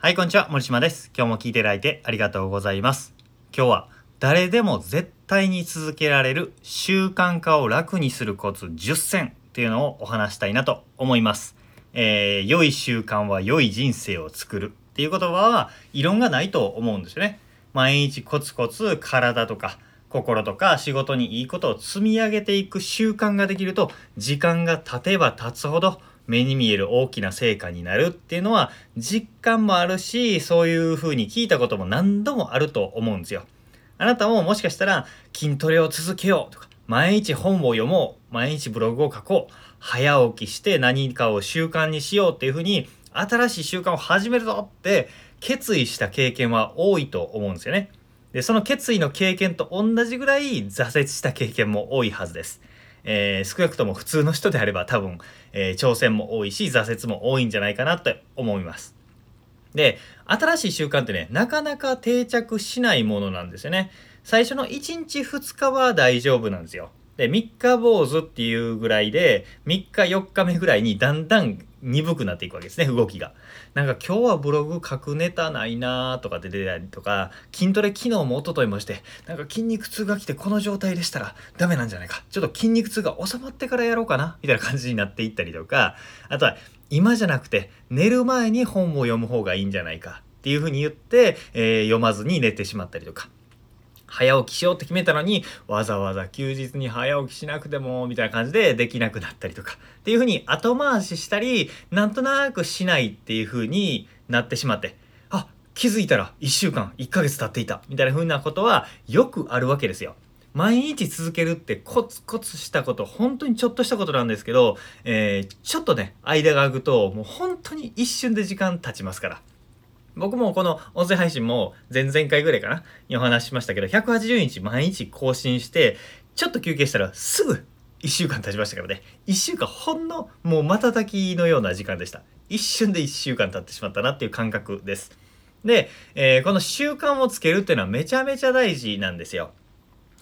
はい、こんにちは。森島です。今日も聞いていただいてありがとうございます。今日は誰でも絶対に続けられる習慣化を楽にするコツ10選っていうのをお話したいなと思います。えー、良い習慣は良い人生を作るっていう言葉は異論がないと思うんですよね。毎日コツコツ体とか心とか仕事にいいことを積み上げていく習慣ができると時間が経てば経つほど目に見える大きな成果になるっていうのは実感もあるしそういう風に聞いたことも何度もあると思うんですよ。あなたももしかしたら筋トレを続けようとか毎日本を読もう毎日ブログを書こう早起きして何かを習慣にしようっていう風に新しい習慣を始めるぞって決意した経験は多いと思うんですよね。でその決意の経験と同じぐらい挫折した経験も多いはずです。えー、少なくとも普通の人であれば多分、えー、挑戦も多いし挫折も多いんじゃないかなと思います。で新しい習慣ってねなかなか定着しないものなんですよね。最初の1日2日は大丈夫なんですよ。で3日坊主っていうぐらいで3日4日目ぐらいにだんだん鈍くなっていくわけですね動きが。なんか今日はブログ書くネタないなーとかって出たりとか筋トレ昨日も一昨日もしてなんか筋肉痛が来てこの状態でしたらダメなんじゃないかちょっと筋肉痛が収まってからやろうかなみたいな感じになっていったりとかあとは今じゃなくて寝る前に本を読む方がいいんじゃないかっていうふうに言って、えー、読まずに寝てしまったりとか。早起きしようって決めたのにわざわざ休日に早起きしなくてもみたいな感じでできなくなったりとかっていう風に後回ししたりなんとなくしないっていう風になってしまってあ気づいたら1週間1ヶ月経っていたみたいな風なことはよくあるわけですよ。毎日続けるってコツコツしたこと本当にちょっとしたことなんですけど、えー、ちょっとね間が空くともう本当に一瞬で時間経ちますから。僕もこの音声配信も前々回ぐらいかなにお話ししましたけど、180日毎日更新して、ちょっと休憩したらすぐ1週間経ちましたからね。1週間ほんのもう瞬きのような時間でした。一瞬で1週間経ってしまったなっていう感覚です。で、えー、この習慣をつけるっていうのはめちゃめちゃ大事なんですよ。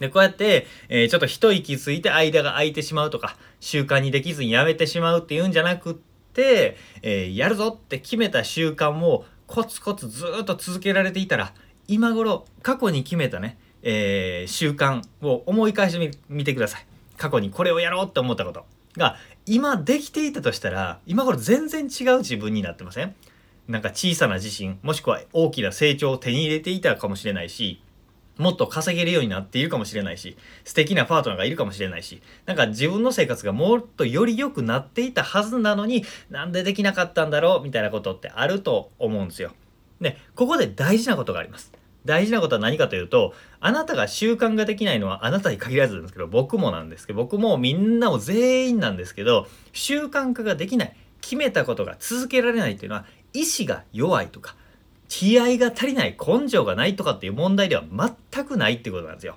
で、こうやって、えー、ちょっと一息ついて間が空いてしまうとか、習慣にできずにやめてしまうっていうんじゃなくって、えー、やるぞって決めた習慣をコツコツずっと続けられていたら今頃過去に決めたね、えー、習慣を思い返してみてください。過去にこれをやろうって思ったこと。が今できていたとしたら今頃全然違う自分になってません？なんか小さな自信もしくは大きな成長を手に入れていたかもしれないしもっと稼げるようになっているかもしれないし、素敵なパートナーがいるかもしれないし、なんか自分の生活がもっとより良くなっていたはずなのに、なんでできなかったんだろうみたいなことってあると思うんですよ。で、ここで大事なことがあります。大事なことは何かというと、あなたが習慣ができないのはあなたに限らずなんですけど、僕もなんですけど、僕もみんなも全員なんですけど、習慣化ができない、決めたことが続けられないっていうのは、意志が弱いとか、気合が足りない根性がないとかっていう問題では全くないってことなんですよ。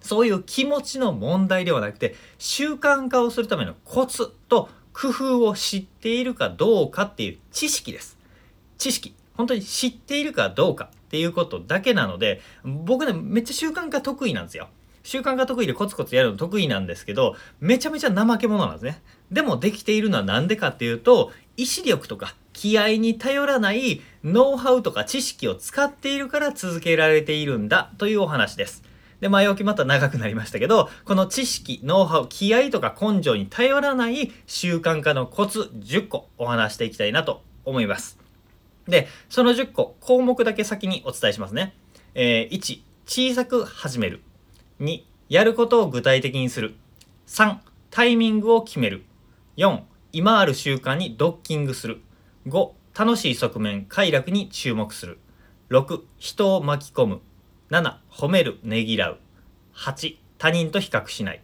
そういう気持ちの問題ではなくて習慣化をするためのコツと工夫を知っているかどうかっていう知識です。知識。本当に知っているかどうかっていうことだけなので僕ねめっちゃ習慣化得意なんですよ。習慣が得意でコツコツやるの得意なんですけどめちゃめちゃ怠け者なんですね。でもできているのは何でかっていうと意志力とか気合に頼らないノウハウとか知識を使っているから続けられているんだというお話です。で、前置きまた長くなりましたけど、この知識、ノウハウ、気合とか根性に頼らない習慣化のコツ10個お話していきたいなと思います。で、その10個、項目だけ先にお伝えしますね。えー、1、小さく始める。2、やることを具体的にする。3、タイミングを決める。4、今ある習慣にドッキングする。5楽しい側面快楽に注目する。6人を巻き込む。7褒めるねぎらう。8他人と比較しない。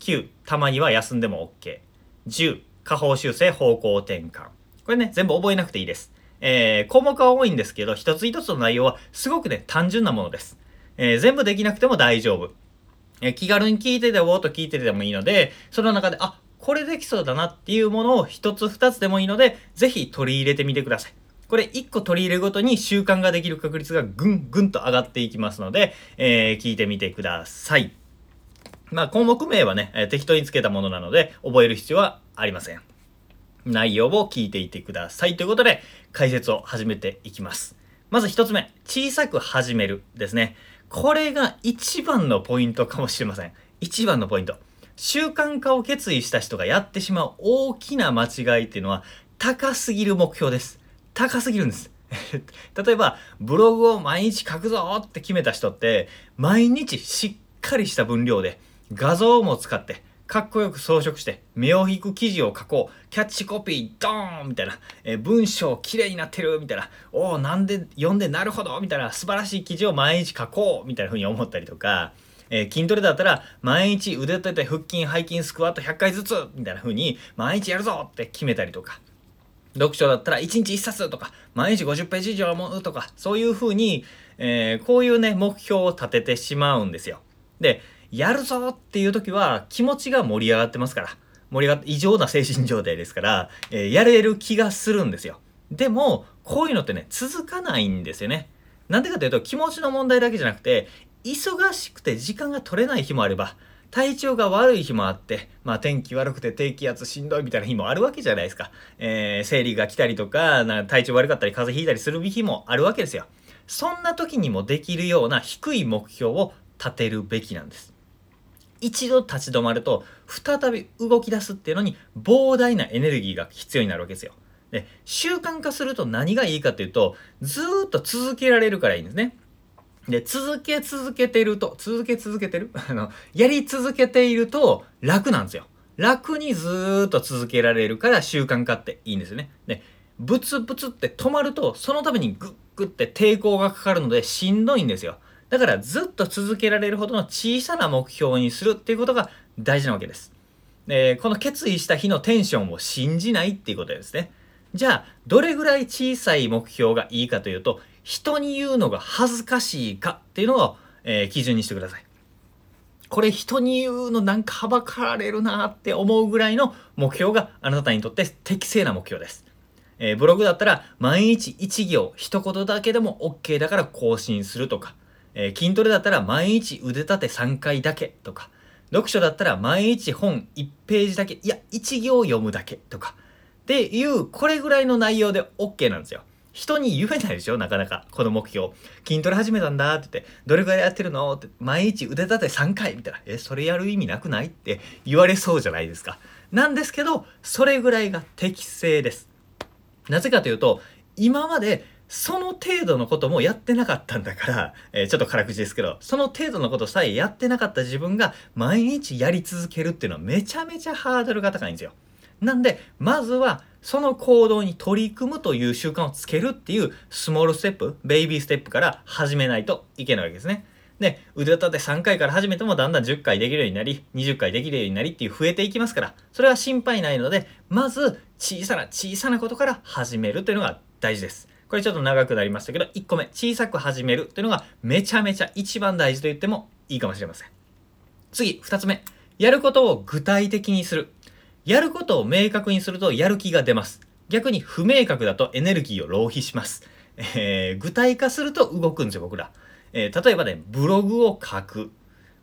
9たまには休んでも OK10 下方修正方向転換。これね全部覚えなくていいです。えー、項目は多いんですけど一つ一つの内容はすごくね単純なものです、えー、全部できなくても大丈夫。え気軽に聞いててもと聞いててもいいので、その中で、あ、これできそうだなっていうものを一つ二つでもいいので、ぜひ取り入れてみてください。これ1個取り入れるごとに習慣ができる確率がぐんぐんと上がっていきますので、えー、聞いてみてください。まあ項目名はね、えー、適当につけたものなので覚える必要はありません。内容を聞いていてください。ということで、解説を始めていきます。まず一つ目、小さく始めるですね。これが一番のポイントかもしれません。一番のポイント。習慣化を決意した人がやってしまう大きな間違いっていうのは、高すぎる目標です。高すぎるんです。例えば、ブログを毎日書くぞって決めた人って、毎日しっかりした分量で、画像も使って、かっこよく装飾して、目を引く記事を書こう。キャッチコピー、ドーンみたいな。え文章綺麗になってるみたいな。おお、なんで読んでなるほどみたいな。素晴らしい記事を毎日書こうみたいな風に思ったりとか。えー、筋トレだったら、毎日腕立て腹筋、背筋、スクワット100回ずつみたいな風に、毎日やるぞって決めたりとか。読書だったら1日1冊とか、毎日50ページ以上読むとか、そういう風に、えー、こういうね、目標を立ててしまうんですよ。で、やるぞっていう時は気持ちが盛り上がってますから。盛り上がって、異常な精神状態ですから、えー、やれる気がするんですよ。でも、こういうのってね、続かないんですよね。なんでかというと、気持ちの問題だけじゃなくて、忙しくて時間が取れない日もあれば、体調が悪い日もあって、まあ天気悪くて低気圧しんどいみたいな日もあるわけじゃないですか。えー、生理が来たりとか、な体調悪かったり風邪ひいたりする日もあるわけですよ。そんな時にもできるような低い目標を立てるべきなんです。一度立ち止まると、再び動き出すっていうのに膨大なエネルギーが必要になるわけですよ。で、習慣化すると何がいいかっていうと、ずっと続けられるからいいんですね。で、続け続けてると、続け続けてる？あの、やり続けていると楽なんですよ。楽にずーっと続けられるから習慣化っていいんですよね。で、ブツブツって止まると、その度にグッグって抵抗がかかるのでしんどいんですよ。だからずっと続けられるほどの小さな目標にするっていうことが大事なわけです。で、この決意した日のテンションを信じないっていうことですね。じゃあ、どれぐらい小さい目標がいいかというと、人に言うのが恥ずかしいかっていうのを、えー、基準にしてください。これ人に言うのなんかはばかられるなって思うぐらいの目標があなたにとって適正な目標です。えー、ブログだったら毎日1行一言だけでも OK だから更新するとか、えー、筋トレだったら毎日腕立て3回だけとか、読書だったら毎日本1ページだけ、いや、1行読むだけとか、っていう、これぐらいの内容で OK なんですよ。人に言えないでしょ？なかなか。この目標。筋トレ始めたんだって言って、どれぐらいやってるの？って、毎日腕立て3回みたいな。え、それやる意味なくない？って言われそうじゃないですか。なんですけど、それぐらいが適正です。なぜかというと、今までその程度のこともやってなかったんだから、えー、ちょっと辛口ですけど、その程度のことさえやってなかった自分が毎日やり続けるっていうのはめちゃめちゃハードルが高いんですよ。なんで、まずはその行動に取り組むという習慣をつけるっていうスモールステップ、ベイビーステップから始めないといけないわけですね。で、腕立て3回から始めてもだんだん10回できるようになり、20回できるようになりっていう増えていきますから、それは心配ないので、まず小さな小さなことから始めるというのが大事です。これちょっと長くなりましたけど、1個目、小さく始めるというのがめちゃめちゃ一番大事と言ってもいいかもしれません。次、2つ目、やることを具体的にする。やることを明確にするとやる気が出ます。逆に不明確だとエネルギーを浪費します。えー、具体化すると動くんですよ、僕ら。えー、例えばね、ブログを書く。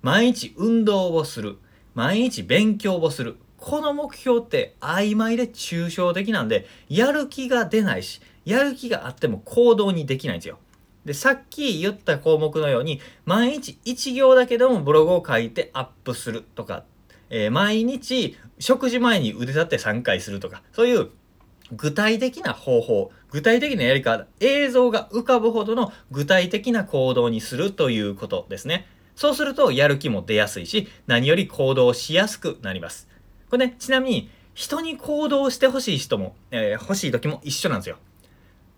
毎日運動をする。毎日勉強をする。この目標って曖昧で抽象的なんで、やる気が出ないし、やる気があっても行動にできないんですよ。で、さっき言った項目のように、毎日1行だけでもブログを書いてアップするとかえー、毎日食事前に腕立て3回するとか、そういう具体的な方法、具体的なやり方、映像が浮かぶほどの具体的な行動にするということですね。そうするとやる気も出やすいし、何より行動しやすくなります。これね、ちなみに人に行動してほしい人も、えー、欲しい時も一緒なんですよ。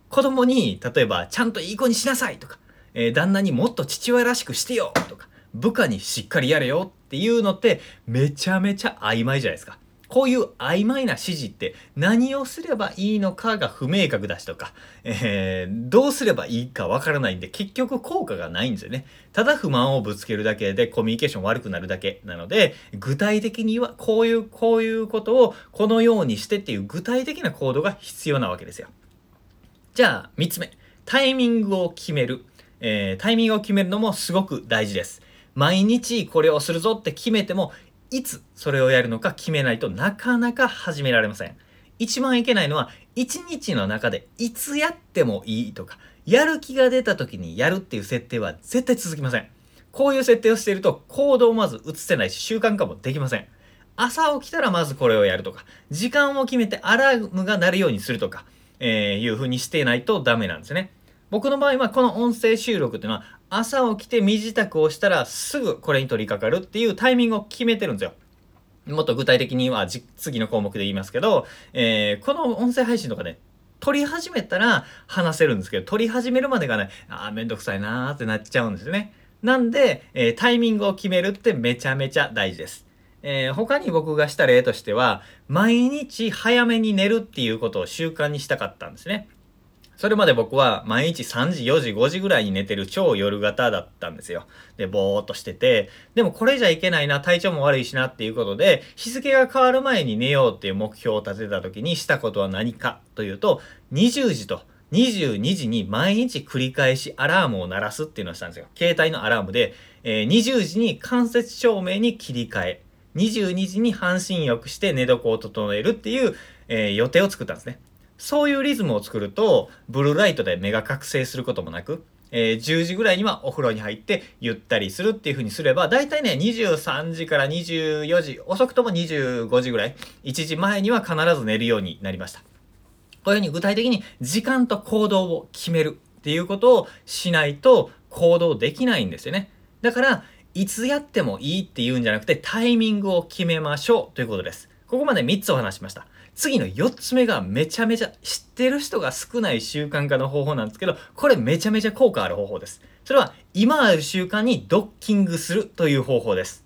子供に、例えば、ちゃんといい子にしなさいとか、えー、旦那にもっと父親らしくしてよとか、部下にしっかりやれよっていうのってめちゃめちゃ曖昧じゃないですか。こういう曖昧な指示って何をすればいいのかが不明確だしとか、えー、どうすればいいかわからないんで結局効果がないんですよね。ただ不満をぶつけるだけでコミュニケーション悪くなるだけなので、具体的にはこういう、こういうことをこのようにしてっていう具体的な行動が必要なわけですよ。じゃあ3つ目。タイミングを決める。えー、タイミングを決めるのもすごく大事です。毎日これをするぞって決めても、いつそれをやるのか決めないとなかなか始められません。一番いけないのは、一日の中でいつやってもいいとか、やる気が出た時にやるっていう設定は絶対続きません。こういう設定をしていると行動をまず移せないし習慣化もできません。朝起きたらまずこれをやるとか、時間を決めてアラームが鳴るようにするとか、えー、いう風にしてないとダメなんですね。僕の場合はこの音声収録っていうのは朝起きて身支度をしたらすぐこれに取り掛かるっていうタイミングを決めてるんですよ。もっと具体的には次の項目で言いますけど、えー、この音声配信とかね、撮り始めたら話せるんですけど、撮り始めるまでがね、ああ、めんどくさいなーってなっちゃうんですよね。なんで、えー、タイミングを決めるってめちゃめちゃ大事です。えー、他に僕がした例としては、毎日早めに寝るっていうことを習慣にしたかったんですね。それまで僕は毎日3時、4時、5時ぐらいに寝てる超夜型だったんですよ。で、ぼーっとしてて、でもこれじゃいけないな、体調も悪いしなっていうことで、日付が変わる前に寝ようっていう目標を立てた時にしたことは何かというと、20時と22時に毎日繰り返しアラームを鳴らすっていうのをしたんですよ。携帯のアラームで、えー、20時に間接照明に切り替え、22時に半身浴して寝床を整えるっていう、えー、予定を作ったんですね。そういうリズムを作ると、ブルーライトで目が覚醒することもなく、えー、10時ぐらいにはお風呂に入ってゆったりするっていう風にすれば、だいたいね、23時から24時、遅くとも25時ぐらい、1時前には必ず寝るようになりました。こういうふうに具体的に時間と行動を決めるっていうことをしないと行動できないんですよね。だから、いつやってもいいっていうんじゃなくてタイミングを決めましょうということです。ここまで3つお話しました。次の4つ目がめちゃめちゃ知ってる人が少ない習慣化の方法なんですけど、これめちゃめちゃ効果ある方法です。それは今ある習慣にドッキングするという方法です。